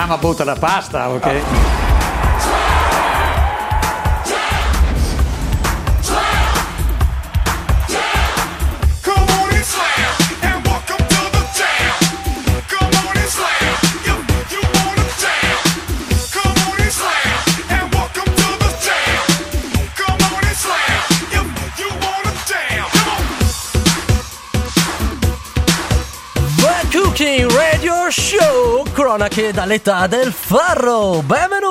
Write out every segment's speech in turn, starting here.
Mamma butta la pasta, ok? Come cronache dall'età del farro. Benvenuti!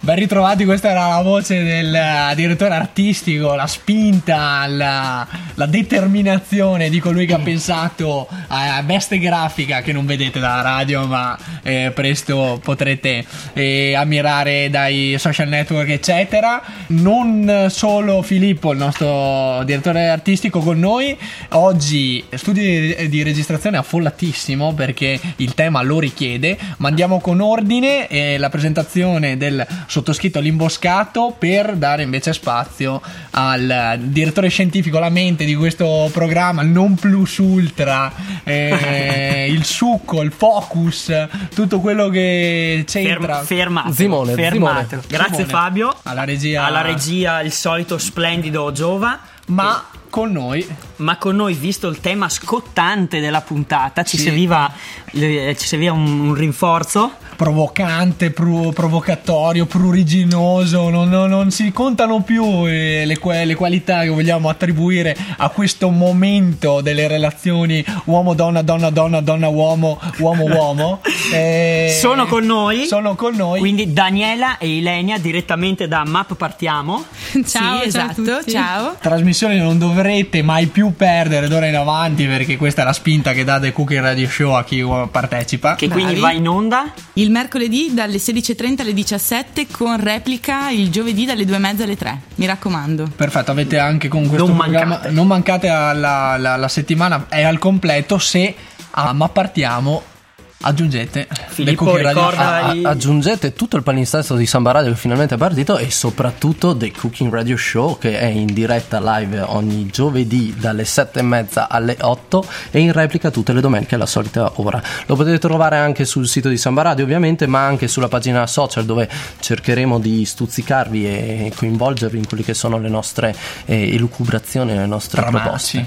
Ben ritrovati, questa era la voce del eh, direttore artistico, la spinta, la, la determinazione di colui che ha pensato a veste grafica che non vedete dalla radio ma eh, presto potrete eh, ammirare dai social network eccetera. Non solo Filippo, il nostro direttore artistico con noi, oggi studio di, registrazione affollatissimo perché il tema lo richiede, ma andiamo con ordine e la presentazione del sottoscritto all'imboscato per dare invece spazio al direttore scientifico, la mente di questo programma, il non plus ultra, eh, il succo, il focus, tutto quello che c'entra. Ferm- fermatelo, Simone, fermatelo. Grazie Simone. Fabio. Alla regia. Alla regia il solito splendido Giova. Ma con noi Ma con noi, visto il tema scottante della puntata, ci Sì. serviva, eh, ci serviva un, un rinforzo. provocante, pro- provocatorio, pruriginoso, non, non- non si contano più eh, le, le qualità che vogliamo attribuire a questo momento delle relazioni uomo-donna, donna-donna, donna-uomo, uomo-uomo. Eh, Sono con noi. Sono con noi. Quindi Daniela e Ilenia direttamente da Map Partiamo. Ciao, Sì, ciao a esatto, tutti. ciao. Trasmissione che non dovrete mai più perdere d'ora in avanti perché questa è la spinta che dà The Cooking Radio Show a chi partecipa. Che Bravi. quindi va in onda. Il mercoledì dalle 16.30 alle 17 con replica il giovedì dalle 2.30 alle 3. Mi raccomando. Perfetto, avete anche con questo Non programma. mancate. Non mancate alla alla- la settimana, è al completo. Se a ma partiamo, aggiungete Filippo, Cooking Radio- ricorda- Ah, A- aggiungete tutto il palinsesto di Samba Radio che finalmente è partito e soprattutto The Cooking Radio Show che è in diretta live ogni giovedì dalle 7 e mezza alle 8 e in replica tutte le domeniche alla solita ora. Lo potete trovare anche sul sito di Samba Radio ovviamente ma anche sulla pagina social dove cercheremo di stuzzicarvi e coinvolgervi in quelle che sono le nostre eh, elucubrazioni, le nostre Tramacci proposte.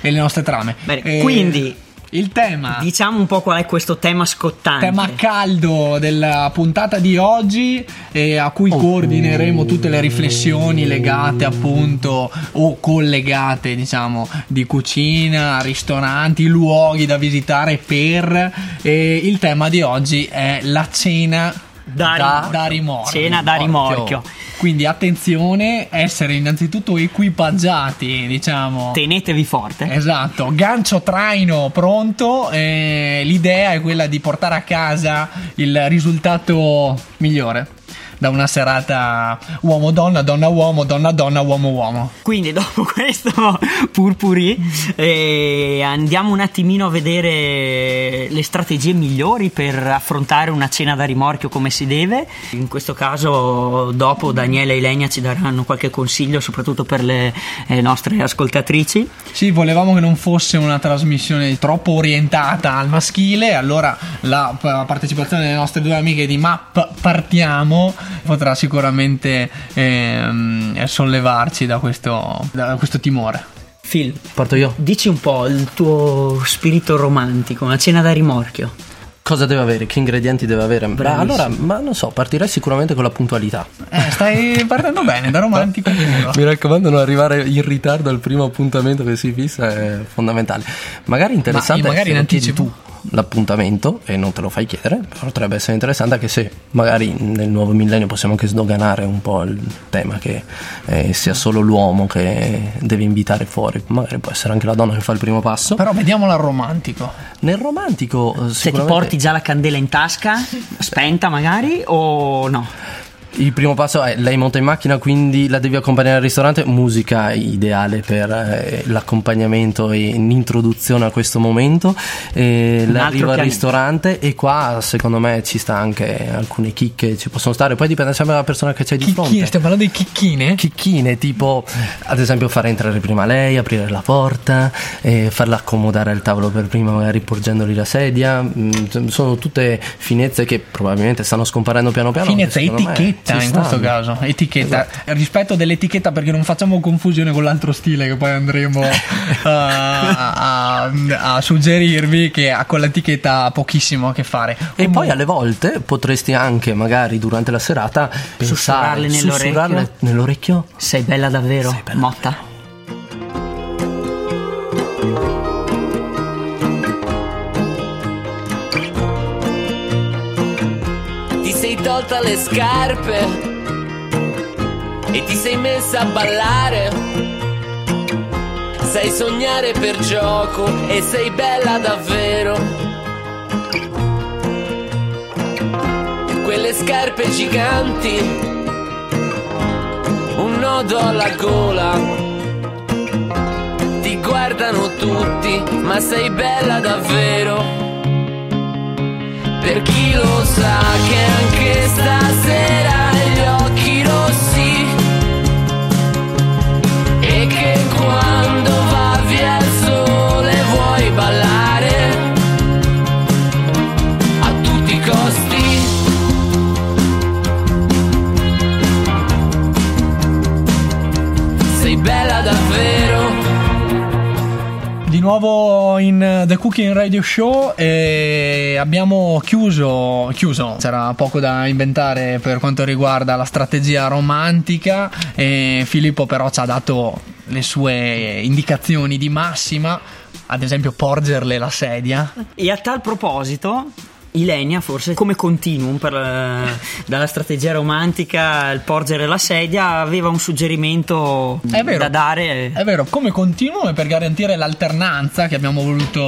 e le nostre trame. Bene, Eh, quindi il tema. diciamo un po' qual è questo tema scottante. Tema caldo della puntata di oggi e a cui coordineremo tutte le riflessioni legate appunto o collegate diciamo di cucina, ristoranti, luoghi da visitare per e il tema di oggi è la cena Da da, rimorchio. da rimorchio. Cena da rimorchio. Quindi attenzione, essere innanzitutto equipaggiati, diciamo. Tenetevi forte. Esatto, gancio traino pronto. l'idea è quella di portare a casa il risultato migliore da una serata uomo-donna, donna-uomo, donna-donna, uomo-uomo. Quindi dopo questo purpurì eh, andiamo un attimino a vedere le strategie migliori per affrontare una cena da rimorchio come si deve. In questo caso dopo Daniele e Ilenia ci daranno qualche consiglio soprattutto per le eh, nostre ascoltatrici. Sì, volevamo che non fosse una trasmissione troppo orientata al maschile, allora la partecipazione delle nostre due amiche di MAP Partiamo potrà sicuramente ehm, sollevarci da questo, da questo timore. Phil, Parto io. dici un po' il tuo spirito romantico, una cena da rimorchio. Cosa deve avere? Che ingredienti deve avere? Beh, allora, ma non so, partirei sicuramente con la puntualità. Eh, stai partendo bene, da romantico. Mi raccomando, non arrivare in ritardo al primo appuntamento che si fissa è fondamentale. Magari interessante Ma magari in anticipo. tu l'appuntamento e non te lo fai chiedere, potrebbe essere interessante anche se magari nel nuovo millennio possiamo anche sdoganare un po' il tema che eh, sia solo l'uomo che deve invitare fuori, magari può essere anche la donna che fa il primo passo. Però vediamola al romantico. Nel romantico eh, Se ti porti già la candela in tasca, spenta magari o no? Il primo passo è lei monta in macchina, quindi la devi accompagnare al ristorante. Musica ideale per eh, l'accompagnamento e l'introduzione a questo momento. L'arrivo altro al ristorante e qua secondo me ci sta anche alcune chicche, ci possono stare. Poi dipende sempre dalla persona che c'è di Chicchine, fronte. stiamo parlando di chicchine? Chicchine, tipo ad esempio far entrare prima lei, aprire la porta, eh, farla accomodare al tavolo per prima, magari porgendogli la sedia. Mm, sono tutte finezze che probabilmente stanno scomparendo piano piano. Secondo me etichetta in questo caso. Etichetta. Rispetto dell'etichetta perché non facciamo confusione con l'altro stile che poi andremo a, a- a suggerirvi che ha con l'etichetta ha pochissimo a che fare. E poi alle volte potresti anche, magari durante la serata, pensare, Sussurrarle nell'orecchio? sussurrarle nell'orecchio. Sei bella davvero, Sei bella Motta. Ti tolta le scarpe e ti sei messa a ballare. Sai sognare per gioco e sei bella davvero. Quelle scarpe giganti, un nodo alla gola. Ti guardano tutti, ma sei bella davvero. Per chi lo sa che anche stasera gli occhi rossi E che quando va via il sole vuoi ballare A tutti i costi. Sei bella davvero Di nuovo in eh, The Cooking Radio Show e abbiamo chiuso, chiuso, c'era poco da inventare per quanto riguarda la strategia romantica e Filippo però ci ha dato le sue indicazioni di massima, ad esempio porgerle la sedia. E a tal proposito, Ilenia, forse come continuum per, eh, dalla strategia romantica al porgere la sedia, aveva un suggerimento È vero. da dare. È vero, come continuo e per garantire l'alternanza che abbiamo voluto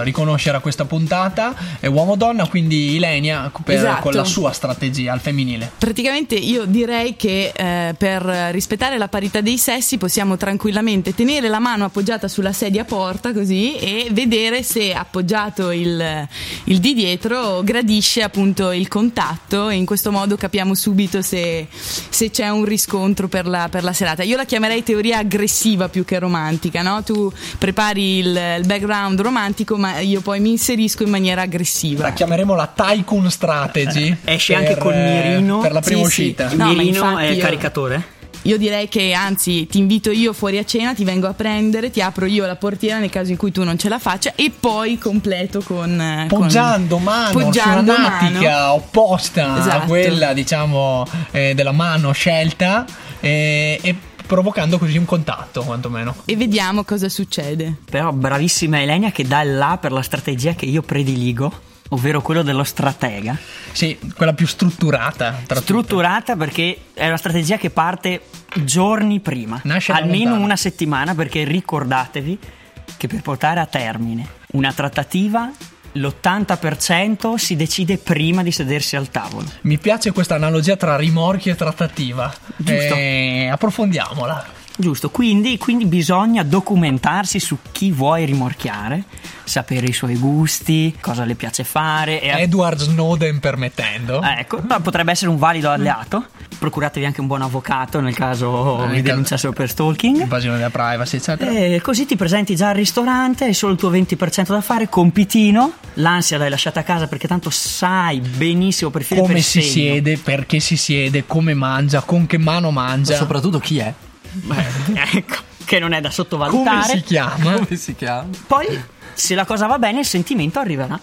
eh, riconoscere a questa puntata è uomo-donna, quindi Ilenia per- Esatto. con la sua strategia al femminile. Praticamente io direi che eh, per rispettare la parità dei sessi possiamo tranquillamente tenere la mano appoggiata sulla sedia a porta così e vedere se appoggiato il, il di dietro gradisce appunto il contatto e in questo modo capiamo subito se, se c'è un riscontro per la, per la serata. Io la chiamerei teoria aggressiva più che romantica, no? Tu prepari il, il background romantico ma io poi mi inserisco in maniera aggressiva. La chiameremo la Tycoon Strategy. Esce per, anche col eh, mirino. Per la prima Sì, uscita. sì. Il No, mirino è il io- caricatore. Io direi che anzi ti invito io fuori a cena, ti vengo a prendere, ti apro io la portiera nel caso in cui tu non ce la faccia e poi completo con... eh, con- Poggiando mano Poggiando su una natica mano. opposta a Esatto. quella, diciamo, eh, della mano scelta eh, e provocando così un contatto, quantomeno. E vediamo cosa succede. Però bravissima Elenia che dà il là per la strategia che io prediligo, ovvero quello dello stratega. Sì, quella più strutturata. tra tutte. Strutturata perché è una strategia che parte giorni prima, Nasce almeno una settimana, perché ricordatevi che per portare a termine una trattativa l'80% si decide prima di sedersi al tavolo. Mi piace questa analogia tra rimorchi e trattativa. Giusto. Eh, approfondiamola. Giusto, quindi, quindi bisogna documentarsi su chi vuoi rimorchiare, sapere i suoi gusti, cosa le piace fare. E Edward Snowden permettendo. Eh, Ecco, ma potrebbe essere un valido alleato. Procuratevi anche un buon avvocato nel caso Eh, vi nel denunciassero per stalking. Invasione della privacy, eccetera. E così ti presenti già al ristorante, hai solo il tuo 20% da fare, compitino, l'ansia l'hai lasciata a casa perché tanto sai benissimo per filo come per si segno. siede, perché si siede, come mangia, con che mano mangia, Soprattutto chi è? Ecco, che non è da come sottovalutare. si chiama. Come si chiama? Poi, se la cosa va bene, il sentimento arriverà.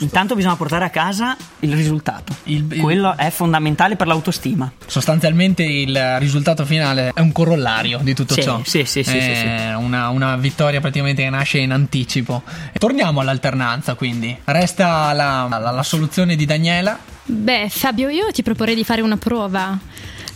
Intanto bisogna portare a casa il risultato. Il- il- Quello è fondamentale per l'autostima. Sostanzialmente il risultato finale è un corollario di tutto Sì, ciò. sì, sì, sì, È sì, sì. Una, una vittoria praticamente che nasce in anticipo. Torniamo all'alternanza quindi. Resta la, la- la soluzione di Daniela. Beh, Fabio, io ti proporrei di fare una prova.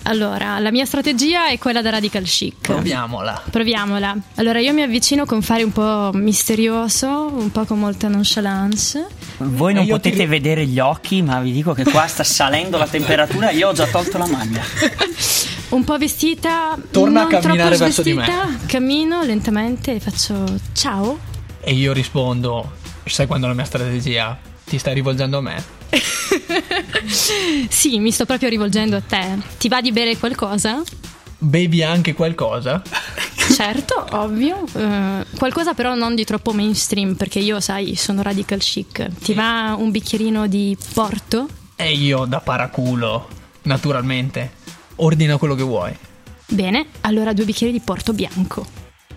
Allora, la mia strategia è quella da radical chic. Proviamola. Proviamola. Allora, io mi avvicino con fare un po' misterioso, un po' con molta nonchalance. Voi non E io potete ti- vedere gli occhi, ma vi dico che qua sta salendo la temperatura. Io ho già tolto la maglia. Un po' vestita, Torna a camminare verso di me. cammino lentamente e faccio ciao. E io rispondo, sai quando la mia strategia? Ti stai rivolgendo a me? Sì, mi sto proprio rivolgendo a te. Ti va di bere qualcosa? Bevi anche qualcosa? Certo, ovvio. Eh, qualcosa però non di troppo mainstream, perché io, sai, sono radical chic. Ti va un bicchierino di porto? E io da paraculo, naturalmente. Ordina quello che vuoi. Bene, allora due bicchieri di porto bianco.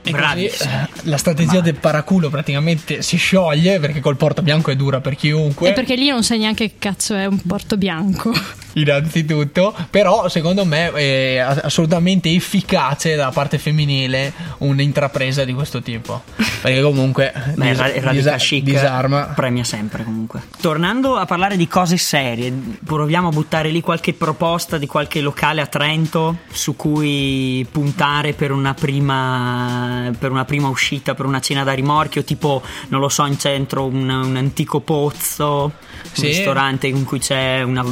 E Bravissimo. eh, la strategia del paraculo praticamente si scioglie perché col porto bianco è dura per chiunque. E perché lì non sai neanche che cazzo è un porto bianco. Innanzitutto, però secondo me è assolutamente efficace da parte femminile un'intrapresa di questo tipo. Perché comunque Beh, dis- ra- radical disa- chic disarma. premia sempre comunque. Tornando a parlare di cose serie, proviamo a buttare lì qualche proposta di qualche locale a Trento su cui puntare per una prima, per una prima uscita, per una cena da rimorchio, tipo, non lo so, in centro un, un antico pozzo, Sì. un ristorante in cui c'è una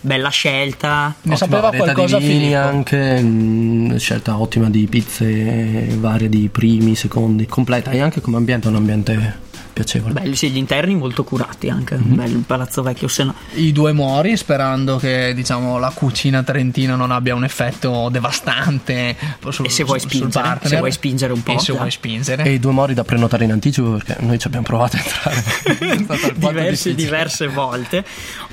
bella scelta. Ne Ottima sapeva qualcosa di vini Filippo? anche, mm, scelta ottima di pizze varie di primi, secondi, completa e anche come ambiente un ambiente piacevole. Belli, sì, gli interni molto curati anche, Mhm. bello il palazzo vecchio, se no. I due mori, sperando che diciamo la cucina trentina non abbia un effetto devastante sul, E se vuoi sul spingere, partner. se vuoi spingere un po', E se vuoi spingere. E i due mori da prenotare in anticipo perché noi ci abbiamo provato a entrare. Diverse, diverse volte.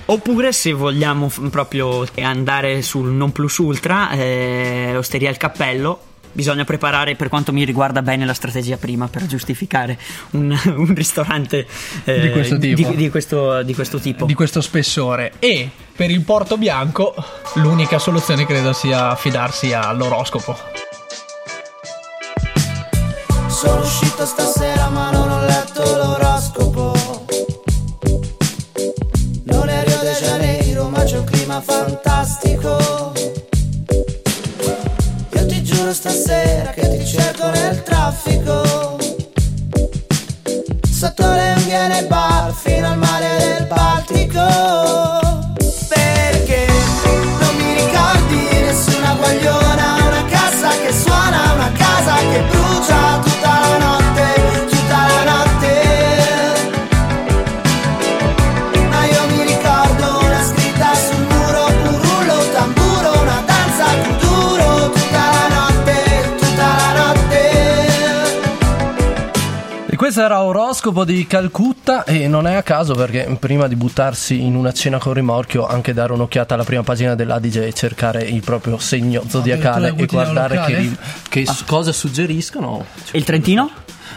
Oppure se vogliamo f- proprio andare sul non plus ultra, eh, Osteria il Cappello. Bisogna preparare per quanto mi riguarda bene la strategia prima per giustificare un, un ristorante eh, Di questo tipo. Di, di questo, di questo tipo. di questo spessore e per il porto bianco l'unica soluzione credo sia affidarsi all'oroscopo Sono uscito stasera ma non ho letto l'oroscopo stasera che ti cerco nel traffico. Sotto le nei bar fino al mare del Baltico. Perché non mi ricordi nessuna guagliona Oroscopo di Calcutta e non è a caso perché prima di buttarsi in una cena con rimorchio anche dare un'occhiata alla prima pagina dell'Adige e cercare il proprio segno zodiacale e guardare che, che s- cosa suggeriscono. E il Trentino?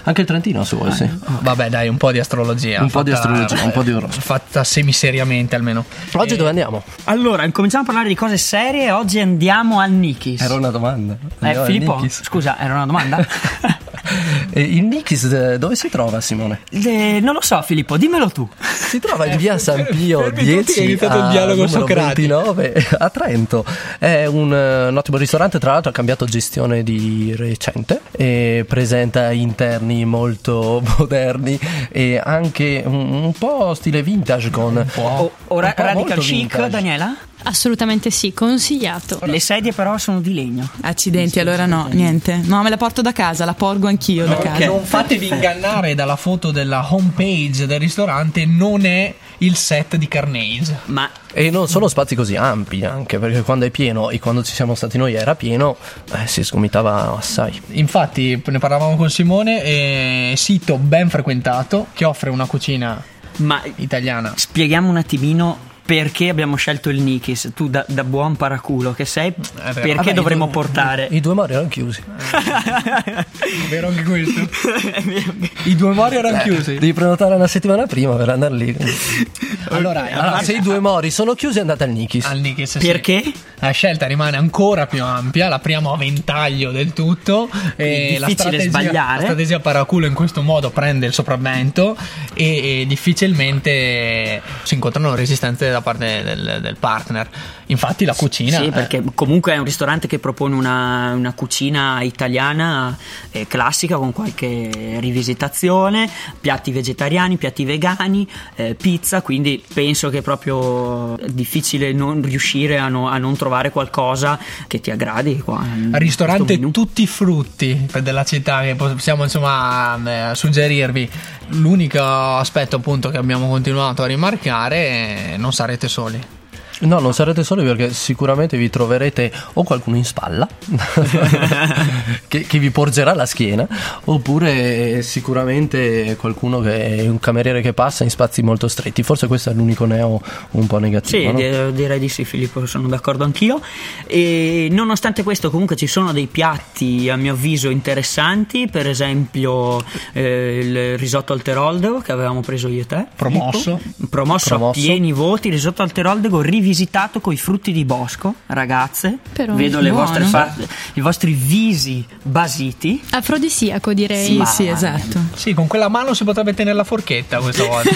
Anche il Trentino se vuoi, sì. vabbè dai un po' di astrologia Un po' di fatta- astrologia, un po' di oroscopo. fatta semiseriamente almeno Oggi dove andiamo? Allora, cominciamo a parlare di cose serie. Oggi andiamo al Nikis. Era una domanda. Eh, Andiamo al Filippo, Nikis. scusa, era una domanda? E il Nikis eh, dove si trova Simone? Eh, non lo so, Filippo, dimmelo tu. Si trova in via San Pio che è 10 iniziato il a socratico. 29 a Trento. È un, eh, un ottimo ristorante, tra l'altro ha cambiato gestione di recente e presenta interni molto moderni e anche un, un po' stile vintage con O- ora un po' Radical molto Chic, vintage. Daniela? Assolutamente sì, consigliato. Le sedie però sono di legno. Accidenti, allora no, niente. No, me la porto da casa, la porgo anch'io da casa. Non fatevi ingannare dalla foto della homepage del ristorante, non è il set di Carnage. Ma E non sono spazi così ampi anche perché quando è pieno e quando ci siamo stati noi era pieno, eh, si sgomitava assai. Infatti, ne parlavamo con Simone, è sito ben frequentato che offre una cucina Ma italiana. spieghiamo un attimino perché abbiamo scelto il Nikis. Tu, da, da buon paraculo che sei, vero. perché Vabbè, dovremmo i due- portare. I due mari erano chiusi. Vero anche questo? I due mori erano chiusi. Devi prenotare una settimana prima per andare lì. Allora, Allora, se i due mori sono chiusi andate al Nikis. al Nikis, sì. Perché? La scelta rimane ancora più ampia, l'apriamo a ventaglio del tutto. E Quindi la difficile strategia, sbagliare. la strategia paraculo in questo modo prende il sopravvento e, e difficilmente si incontrano resistenze da parte del, del partner. Infatti la cucina... Sì, eh, perché comunque è un ristorante che propone una, una cucina italiana eh, classica con qualche rivisitazione, piatti vegetariani, piatti vegani, eh, pizza, quindi penso che è proprio difficile non riuscire a, no- a non trovare qualcosa che ti aggradi qua. in ristorante tutti i frutti della città che possiamo insomma eh, suggerirvi l'unico aspetto appunto che abbiamo continuato a rimarcare è non sarete soli No, non sarete soli perché sicuramente vi troverete o qualcuno in spalla che, che vi porgerà la schiena, oppure sicuramente qualcuno che è un cameriere che passa in spazi molto stretti. Forse questo è l'unico neo un po' negativo. Sì, no? di- direi di sì Filippo, sono d'accordo anch'io. E nonostante questo comunque ci sono dei piatti a mio avviso interessanti, per esempio eh, il risotto al teroldego che avevamo preso io e te. Promosso. Filippo. Promosso, Promosso. a pieni voti, risotto al teroldego rivisitato con i frutti di bosco, ragazze. Però Vedo vostre fa- i vostri visi basiti. Afrodisiaco direi. Sì, Ma- sì, esatto. sì con quella mano si potrebbe tenere la forchetta questa volta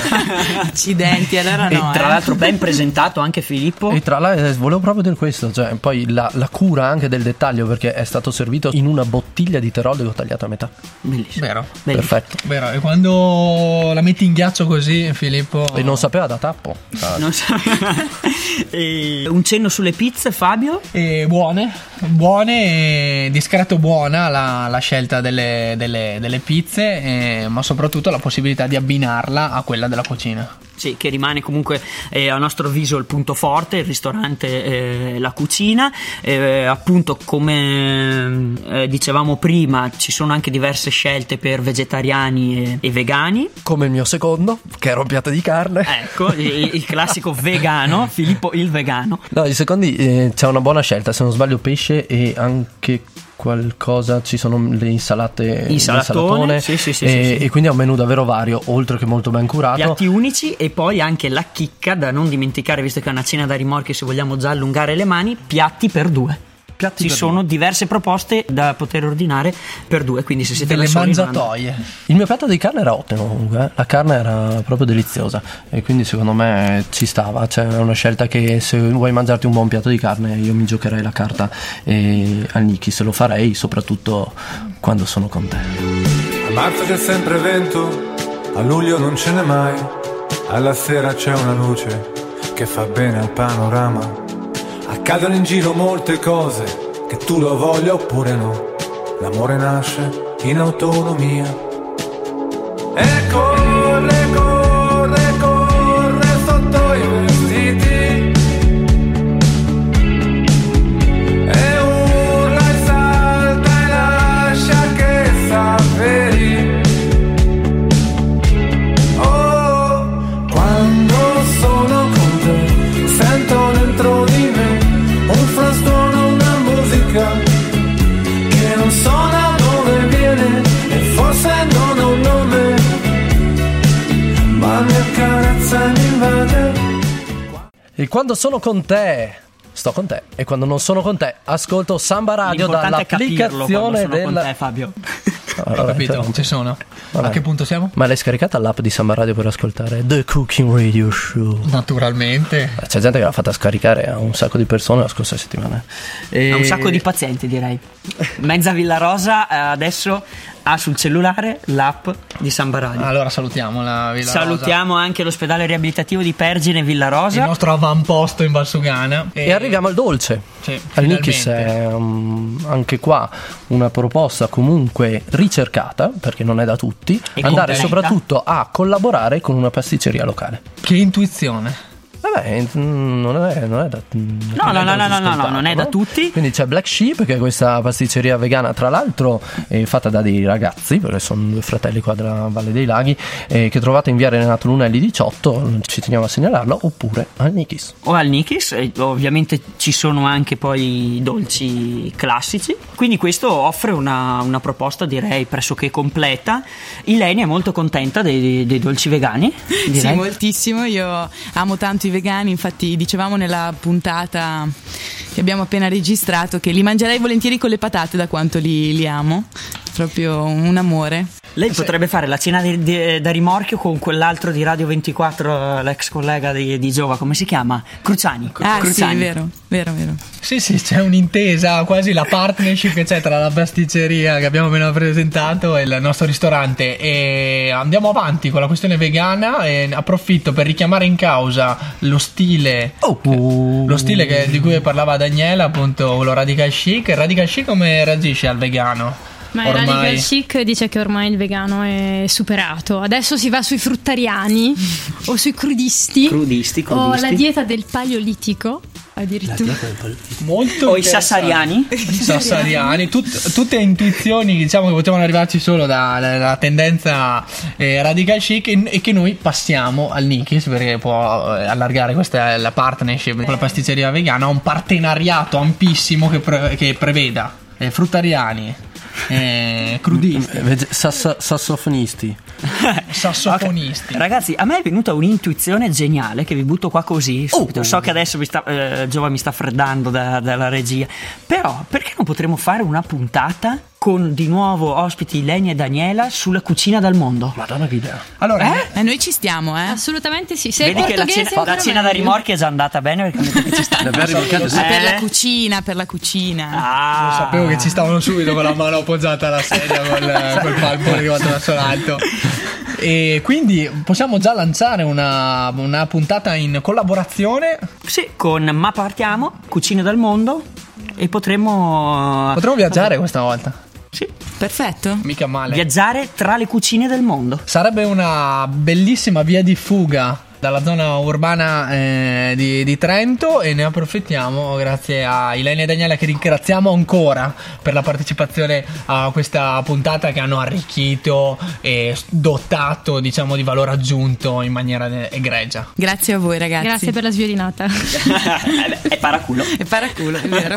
Accidenti, allora e no. tra eh. l'altro ben presentato anche Filippo. E tra l'altro eh, volevo proprio dire questo, cioè poi la, la cura anche del dettaglio perché è stato servito in una bottiglia di teroldego tagliato a metà. Bellissimo. vero Bellissimo. Perfetto. vero e quando la metti in ghiaccio così Filippo E non sapeva da tappo. Ah, Non so. E un cenno sulle pizze, Fabio? E buone, buone, discreto buona la, la scelta delle, delle- delle pizze, eh, ma soprattutto la possibilità di abbinarla a quella della cucina. Sì, che rimane comunque eh, a nostro avviso il punto forte, il ristorante, eh, la cucina. Eh, appunto, come eh, dicevamo prima, ci sono anche diverse scelte per vegetariani e, e vegani. Come il mio secondo, che un piatto di carne. Ecco, il, il classico vegano, Filippo il vegano. No, i secondi eh, c'è una buona scelta, se non sbaglio pesce e anche qualcosa, ci sono le insalate Insalatone, l'insalatone, sì, sì, sì, e, e quindi è un menù davvero vario, oltre che molto ben curato. Piatti unici e poi anche la chicca da non dimenticare, visto che è una cena da rimorchio se vogliamo già allungare le mani, piatti per due. Piatti Ci per sono diverse proposte da poter ordinare per due, quindi se siete Delle mangiatoie. Il mio piatto di carne era ottimo comunque, eh. la carne era proprio deliziosa e quindi secondo me ci stava, cioè è una scelta che se vuoi mangiarti un buon piatto di carne io mi giocherei la carta e al Niki se lo farei soprattutto quando sono con te. A marzo c'è sempre vento, a luglio non ce n'è mai, alla sera c'è una luce che fa bene al panorama. Accadono in giro molte cose, che tu lo voglia oppure no. L'amore nasce in autonomia. E quando sono con te, sto con te. E quando non sono con te, ascolto Samba Radio dall'applicazione sono con della. te, Fabio. Ho capito, ci sono. Vabbè. A che punto siamo? Ma l'hai scaricata l'app di Samba Radio per ascoltare The Cooking Radio Show? Naturalmente. Eh, C'è gente che l'ha fatta scaricare a un sacco di persone la scorsa settimana. E... Ha un sacco di pazienti, direi. Mezza Villa Rosa eh, adesso ha sul cellulare l'app di Samba Radio. Allora salutiamo la Villa Rosa. Salutiamo anche l'ospedale riabilitativo di Pergine Villa il Rosa. nostro avamposto in Valsugana. E arriviamo al dolce. Sì, Al Nikis finalmente. è um, anche qua una proposta comunque ricercata, perché non è da tutti, E andare completa. soprattutto a collaborare con una pasticceria locale. Che intuizione. Vabbè, non è, non è da No, no, no, no, no, no, scontato, non è da tutti. Quindi c'è Black Sheep, che è questa pasticceria vegana, tra l'altro è fatta da dei ragazzi, perché sono due fratelli qua della Valle dei Laghi, eh, che trovate in via Renato Lunelli 18, ci teniamo a segnalarlo, oppure al Nikis. o al Nikis, ovviamente ci sono anche poi i dolci classici, quindi questo offre una, una proposta direi pressoché completa. Ilenia è molto contenta dei, dei dolci vegani, Sì, direi. moltissimo. Io amo tanto i vegani. Infatti, dicevamo nella puntata che abbiamo appena registrato che li mangerei volentieri con le patate da quanto li, li amo. proprio un amore. Lei potrebbe fare la cena di- di- da rimorchio con quell'altro di Radio 24, l'ex collega di, di Giova, come si chiama? Cruciani. Ah, sì, Cruciani. vero, vero, vero. Sì, sì, c'è un'intesa, quasi la partnership che c'è tra la pasticceria che abbiamo appena presentato e il nostro ristorante. E andiamo avanti con la questione vegana e approfitto per richiamare in causa lo stile, lo stile che- di cui parlava Daniela, appunto quello radical chic. Il radical chic come reagisce al vegano? Ma il Radical Chic dice che ormai il vegano è superato. Adesso si va sui fruttariani o sui crudisti. Crudisti, O crudisti. la dieta del paleolitico, addirittura. molto O i sassariani. I sassariani, tut- tutte intuizioni diciamo che potevano arrivarci solo dalla tendenza eh, radical chic e, e che noi passiamo al Nikis perché può eh, allargare questa è la partnership con la pasticceria vegana un partenariato ampissimo che, pre- che preveda eh, fruttariani, eh, crudisti, Eh, sassa- sassofonisti. sassofonisti. Ragazzi, a me è venuta un'intuizione geniale che vi butto qua così. subito. So che adesso mi sta, eh, Giova mi sta freddando da- dalla regia. Però, perché non potremmo fare una puntata con di nuovo ospiti Leni e Daniela sulla cucina dal mondo? Madonna che idea. Allora, Eh, noi ci stiamo, eh. Assolutamente sì. Se è Vedi che la cena, la cena da meglio. rimorchio è già andata bene perché che ci sta. L'abbiamo rimorchiato, sì. Ma per Eh? la cucina, per la cucina. Ah, Lo sapevo che ci stavano subito con la mano appoggiata alla sedia col, col palmo arrivato verso l'alto. E quindi possiamo già lanciare una, una puntata in collaborazione. Sì, con Ma partiamo, cucine dal mondo e potremmo Potremmo viaggiare questa volta. Sì, Perfetto. Mica male. viaggiare tra le cucine del mondo. Sarebbe una bellissima via di fuga dalla zona urbana eh, di, di Trento e ne approfittiamo grazie a Ilenia e Daniela che ringraziamo ancora per la partecipazione a questa puntata che hanno arricchito e dotato diciamo di valore aggiunto in maniera eh, egregia. Grazie a voi, ragazzi. Grazie per la sviolinata. è paraculo. E paraculo, è vero.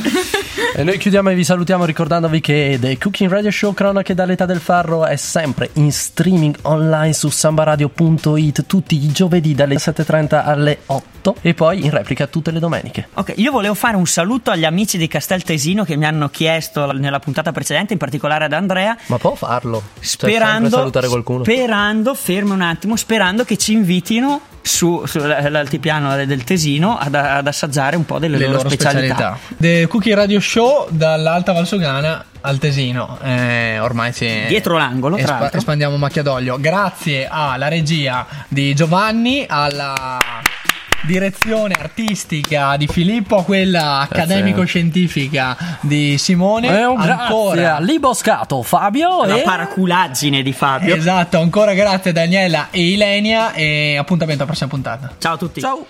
E noi chiudiamo e vi salutiamo ricordandovi che The Cooking Radio Show Cronache dall'età del farro è sempre in streaming online su sambaradio.it tutti i giovedì dalle 7.30 alle 8 e poi in replica tutte le domeniche. Ok, io volevo fare un saluto agli amici di Castel Tesino che mi hanno chiesto nella puntata precedente, in particolare ad Andrea, Ma può farlo? Cioè, sperando, salutare qualcuno. sperando, fermi un attimo, sperando che ci invitino su, sull'altipiano del Tesino ad, ad assaggiare un po' delle Le loro, loro specialità. specialità. The Cookie Radio Show dall'Alta Valsugana al Tesino. Eh, ormai si Dietro l'angolo, tra l'altro. espandiamo macchia d'olio. Grazie alla regia di Giovanni, alla direzione artistica di Filippo, a quella accademico-scientifica di Simone. E un grazie ancora Liboscato Fabio La e paraculaggine di Fabio. Esatto, ancora grazie a Daniela e Ilenia e appuntamento alla prossima puntata. Ciao a tutti. ciao.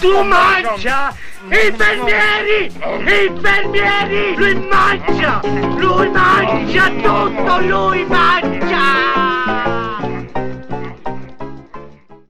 Tu mangia infermieri! Infermieri! Lui mangia! Lui mangia tutto! Lui mangia!